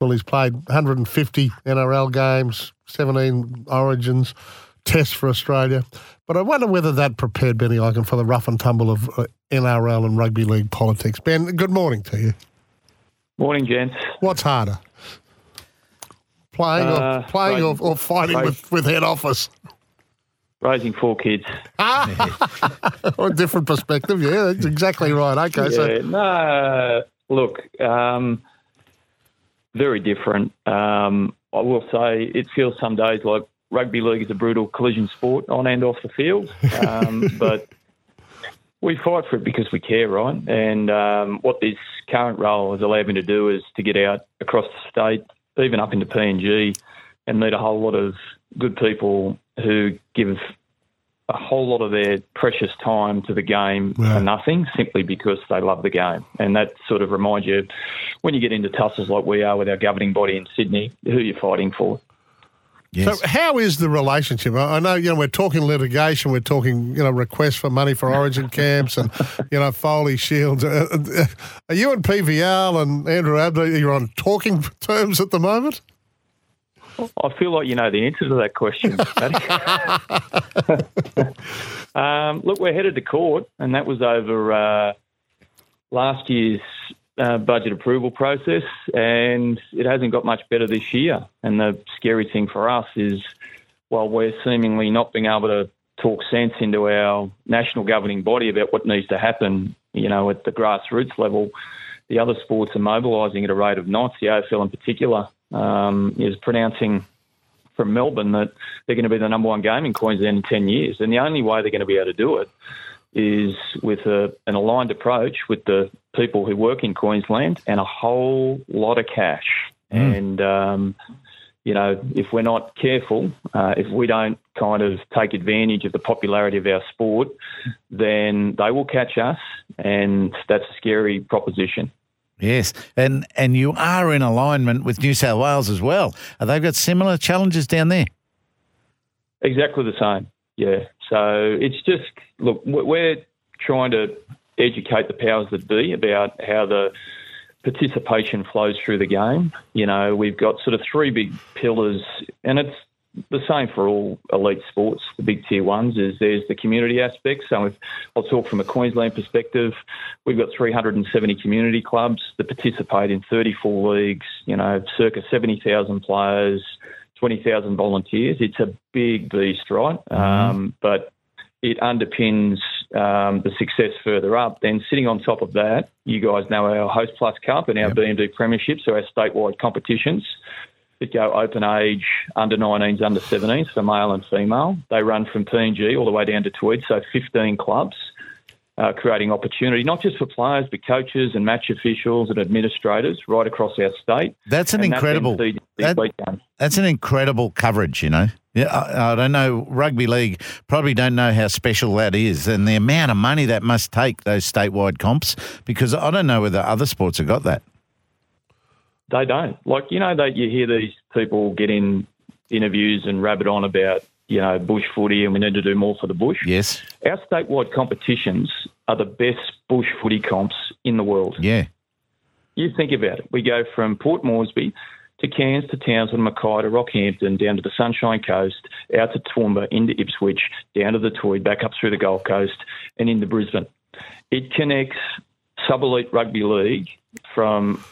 Well, he's played 150 NRL games, 17 Origins, Tests for Australia. But I wonder whether that prepared Benny Ikin for the rough and tumble of uh, NRL and rugby league politics. Ben, good morning to you. Morning, gents. What's harder? Playing, Uh, or, playing or, raising- or fighting raising- with, with head office? Raising four kids. a different perspective, yeah, that's exactly right. Okay, so no, look, um, very different. Um, I will say it feels some days like rugby league is a brutal collision sport on and off the field, um, but we fight for it because we care, right? And um, what this current role has allowed me to do is to get out across the state, even up into PNG, and meet a whole lot of good people who give a whole lot of their precious time to the game Right. for nothing simply because they love the game. And that sort of reminds you when you get into tussles like we are with our governing body in Sydney, who you're fighting for. Yes. So how is the relationship? I I know you know we're talking litigation, we're talking you know requests for money for Origin camps and you know Foley Shields. Uh, uh, Are you and PVL and Andrew Abdo? You're on talking terms at the moment. I feel like you know the answer to that question. Um, look, we're headed to court, and that was over uh, last year's uh, budget approval process, and it hasn't got much better this year. And the scary thing for us is, while we're seemingly not being able to talk sense into our national governing body about what needs to happen, you know, at the grassroots level, the other sports are mobilising at a rate of knots. The AFL in particular um, is pronouncing from Melbourne that they're going to be the number one game in Queensland in 10 years. And the only way they're going to be able to do it is with a, an aligned approach with the people who work in Queensland and a whole lot of cash. And, um, you know, if we're not careful, uh, if we don't kind of take advantage of the popularity of our sport, then they will catch us. And that's a scary proposition. Yes, and and you are in alignment with New South Wales as well. Uh, They've got similar challenges down there. Exactly the same. Yeah. So it's just look, we're trying to educate the powers that be about how the participation flows through the game. You know, we've got sort of three big pillars, and it's the same for all elite sports. The big tier ones is there's the community aspect. So if I'll talk from a Queensland perspective, we've got 370 community clubs that participate in 34 leagues. You know, circa 70,000 players. 20,000 volunteers. It's a big beast, right? Um, but it underpins um, the success further up. Then sitting on top of that, you guys know our Host Plus Cup and our BMD Premiership, so our statewide competitions that go open age, under 19s, under 17s for male and female. They run from PNG all the way down to Tweed, so 15 clubs. Uh, creating opportunity not just for players but coaches and match officials and administrators right across our state. That's an And incredible. feeds that- that's an incredible coverage. You know. Yeah, I, I don't know. Rugby league probably don't know how special that is, and the amount of money that must take those statewide comps. Because I don't know whether other sports have got that. They don't. Like, you know, that you hear these people get in interviews and rabbit on about, you know, bush footy and we need to do more for the bush. Yes. Our statewide competitions are the best bush footy comps in the world. Yeah. You think about it. We go from Port Moresby to Cairns to Townsville, Mackay to Rockhampton, down to the Sunshine Coast, out to Toowoomba, into Ipswich, down to the Tweed, back up through the Gold Coast, and into Brisbane. It connects sub elite rugby league from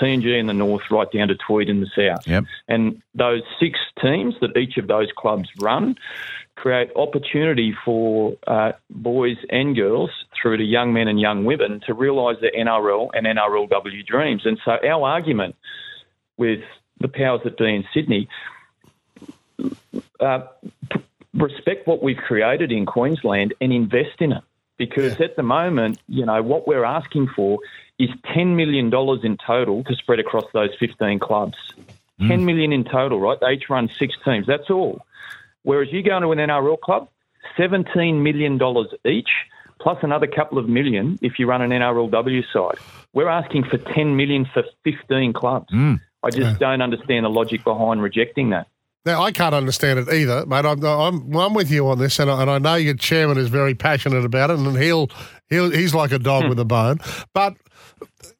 PNG in the north right down to Tweed in the south. Yep. And those six teams that each of those clubs run create opportunity for uh, boys and girls through to young men and young women to realise their NRL and NRLW dreams. And so our argument with the powers that be in Sydney uh, respect what we've created in Queensland and invest in it. Because at the moment, you know, what we're asking for is $10 million in total to spread across those 15 clubs. Hmm. 10 million in total, right? They each run six teams. That's all. Whereas you go into an NRL club, $17 million each, plus another couple of million if you run an NRLW side. We're asking for 10 million for 15 clubs. Hmm. I just don't understand the logic behind rejecting that. Now, I can't understand it either, mate. I'm, I'm, I'm with you on this, and I, and I know your chairman is very passionate about it, and he'll, he'll he's like a dog hmm. with a bone. But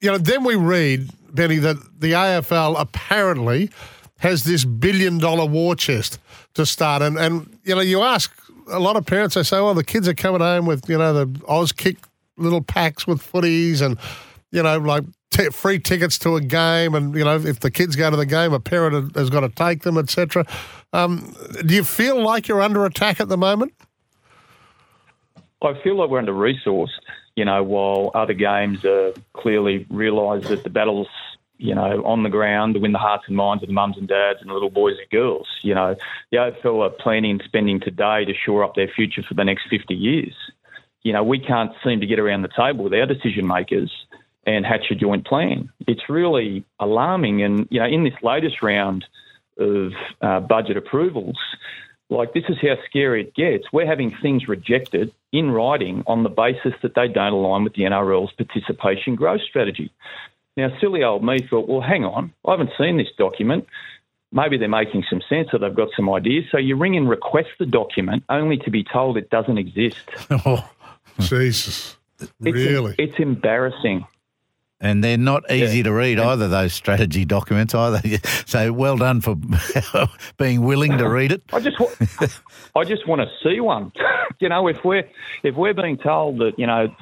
you know, then we read Benny, that the AFL apparently has this billion dollar war chest to start. And, and, you know, you ask a lot of parents, they say, well, the kids are coming home with, you know, the Auskick little packs with footies and, you know, like t- free tickets to a game. And, you know, if the kids go to the game, a parent has got to take them, etc. Um, do you feel like you're under attack at the moment? I feel like we're under resourced, you know, while other games are clearly realise that the battles, you know, on the ground to win the hearts and minds of the mums and dads and the little boys and girls. You know, the AFL are planning and spending today to shore up their future for the next 50 years. You know, we can't seem to get around the table with our decision makers and hatch a joint plan. It's really alarming. And, you know, in this latest round of uh, budget approvals, like, this is how scary it gets. We're having things rejected in writing on the basis that they don't align with the NRL's participation growth strategy. Now, silly old me thought, well, hang on, I haven't seen this document. Maybe they're making some sense or they've got some ideas. So you ring and request the document only to be told it doesn't exist. oh, Jesus. It's, really? It's embarrassing. And they're not easy Yeah. to read either, those strategy documents either. So well done for being willing to read it. I just, wa- I just want to see one. you know, if we're if we're being told that you know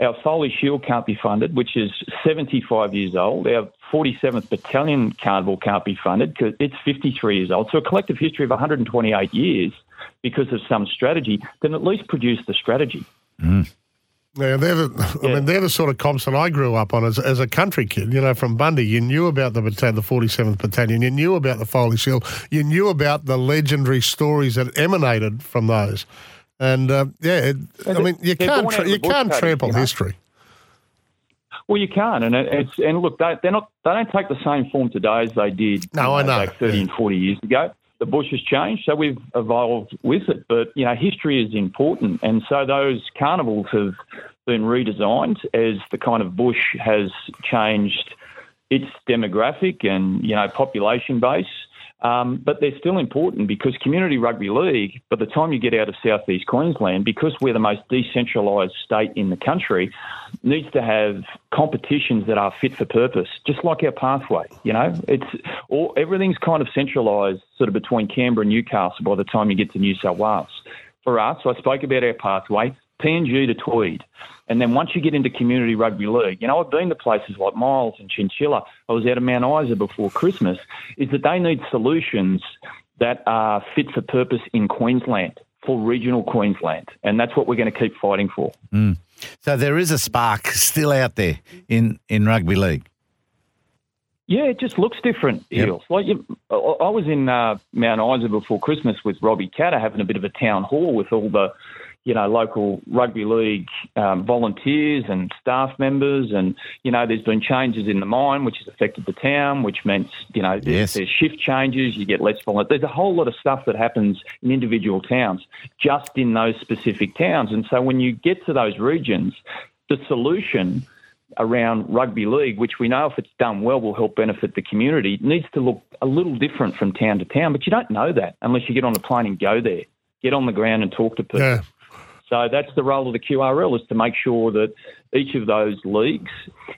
our Foley Shield can't be funded, which is 75 years old, our 47th Battalion Carnival can't be funded because it's 53 years old. So a collective history of 128 years because of some strategy, then at least produce the strategy. Mm. Yeah, they're the, I mean, they're the sort of comps that I grew up on as, as a country kid. You know, from Bundy, you knew about the battalion, the 47th Battalion, you knew about the Foley Shield, you knew about the legendary stories that emanated from those. And uh, yeah, it, I mean, you can't tra- you can't trample you know? history. Well, you can, and it's and look, they, they're not they don't take the same form today as they did. No, I know. back thirty and forty years ago. The bush has changed, so we've evolved with it. But you know, history is important, and so those carnivals have been redesigned as the kind of bush has changed its demographic and you know population base. Um, but they're still important because community rugby league, by the time you get out of southeast Queensland, because we're the most decentralised state in the country, needs to have competitions that are fit for purpose, just like our pathway. You know, it's all everything's kind of centralised, sort of between Canberra and Newcastle. By the time you get to New South Wales, for us, I spoke about our pathway, PNG to Tweed. And then once you get into community rugby league, you know, I've been to places like Miles and Chinchilla. I was out of Mount Isa before Christmas, is that they need solutions that are fit for purpose in Queensland, for regional Queensland. And that's what we're going to keep fighting for. So there is a spark still out there in, in rugby league. Yeah, it just looks different, Yep. Like you, I I was in uh, Mount Isa before Christmas with Robbie Katter having a bit of a town hall with all the, you know, local rugby league um, volunteers and staff members, and you know, there's been changes in the mine which has affected the town, which meant you know there's, Yes. there's shift changes, you get less volunteers. There's a whole lot of stuff that happens in individual towns, just in those specific towns, and so when you get to those regions, the solution around rugby league, which we know if it's done well will help benefit the community, needs to look a little different from town to town. But you don't know that unless you get on a plane and go there, get on the ground and talk to people. Yeah. So that's the role of the QRL is to make sure that each of those leagues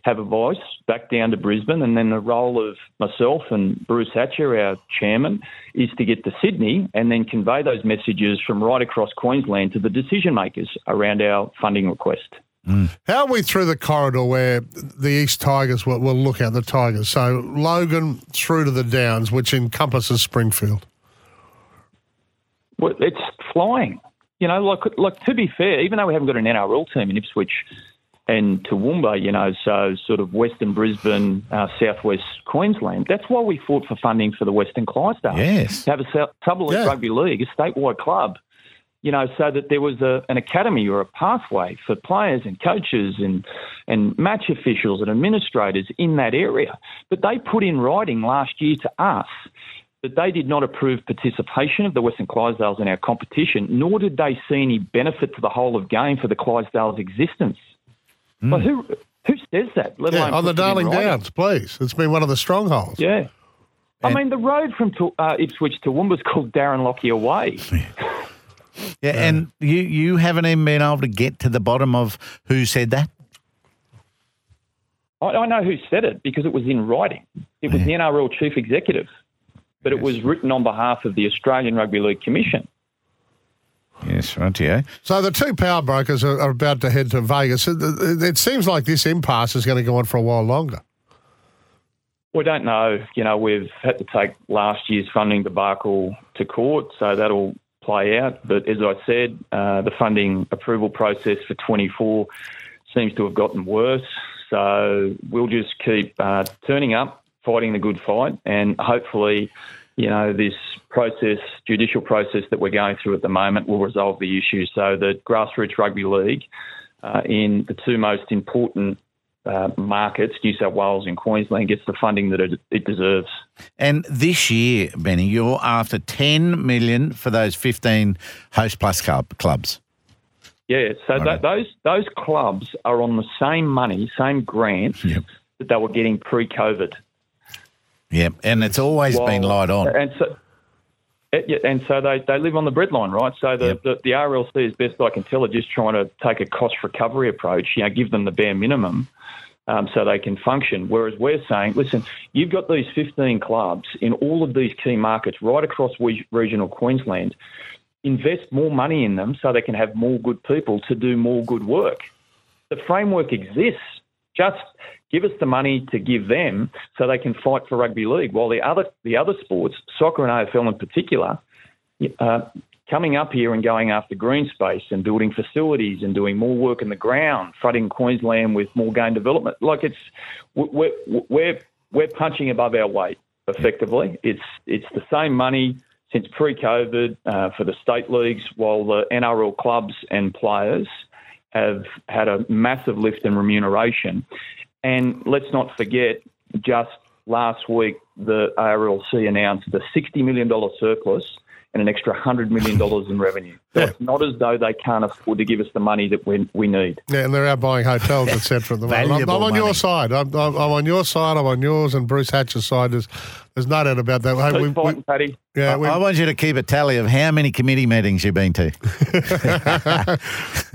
have a voice back down to Brisbane, and then the role of myself and Bruce Hatcher, our chairman, is to get to Sydney and then convey those messages from right across Queensland to the decision makers around our funding request. Mm. How are we through the corridor where the East Tigers will, will look at the Tigers? So Logan through to the Downs, which encompasses Springfield. Well, it's flying. You know, like like to be fair, even though we haven't got an NRL team in Ipswich and Toowoomba, you know, so sort of Western Brisbane, uh, Southwest Queensland. That's why we fought for funding for the Western Clydesdale. Yes. To have a Sub Yeah. Rugby League, a statewide club, you know, so that there was a, an academy or a pathway for players and coaches and, and match officials and administrators in that area. But they put in writing last year to us that they did not approve participation of the Western Clydesdales in our competition, nor did they see any benefit to the whole of game for the Clydesdales' existence. But who who says that? Let. Yeah, alone on the puts it in Darling? Downs, please. It's been one of the strongholds. Yeah. I mean, the road from to, uh, Ipswich Toowoomba's called Darren Lockyer Way. Yeah, and you, you haven't even been able to get to the bottom of who said that? I, I know who said it because it was in writing. It was the NRL chief executive, but it was written on behalf of the Australian Rugby League Commission. Yes, right, yeah. So the two power brokers are, are about to head to Vegas. It, it- it seems like this impasse is going to go on for a while longer. We don't know. You know, we've had to take last year's funding debacle to court, so that'll play out. But as I said, uh, the funding approval process for 24 seems to have gotten worse. So we'll just keep uh, turning up, fighting the good fight, and hopefully, you know, this process, judicial process that we're going through at the moment, will resolve the issue so that grassroots rugby league uh, in the two most important uh, markets, New South Wales and Queensland, gets the funding that it, it deserves. And this year, Benny, you're after 10 million for those 15 Host Plus club, clubs. Yeah, so that, those those clubs are on the same money, same grant Yep. that they were getting pre-COVID. Yep. And it's always been light on. and so. eh, And so they, they live on the breadline, right? So the, Yep. the, the RLC, as best I can tell, are just trying to take a cost recovery approach, you know, give them the bare minimum um, so they can function. Whereas we're saying, listen, you've got these 15 clubs in all of these key markets right across regional Queensland. Invest more money in them so they can have more good people to do more good work. The framework exists. Just give us the money to give them so they can fight for rugby league. While the other the other sports, soccer and AFL in particular, uh, coming up here and going after green space and building facilities and doing more work in the ground, flooding Queensland with more game development. Like it's we're we're we're punching above our weight effectively. It's it's the same money since pre-COVID uh, for the state leagues, while the NRL clubs and players have had a massive lift in remuneration. And let's not forget, just last week, the ARLC announced a $60 million surplus and an extra $100 million in revenue. So Yeah. it's not as though they can't afford to give us the money that we, we need. Yeah, and they're out buying hotels, etc. At the moment. I'm, I'm Valuable on your side. I'm, I'm, I'm on your side. I'm on yours, and Bruce Hatcher's side. There's, there's no doubt about that. Hey, Keep we- we- Paddy. yeah, I, we, I want you to keep a tally of how many committee meetings you've been to.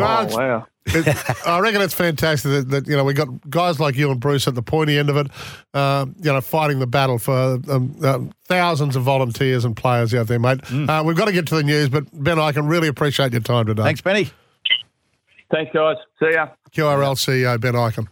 Oh, wow. It, I reckon it's fantastic that, that you know we got guys like you and Bruce at the pointy end of it, uh, you know, fighting the battle for um, uh, thousands of volunteers and players out there, mate. Uh, we've got to get to the news, but Ben, I can really appreciate your time today. Thanks, Benny. Thanks, guys. See ya. QRL CEO Ben Ikin.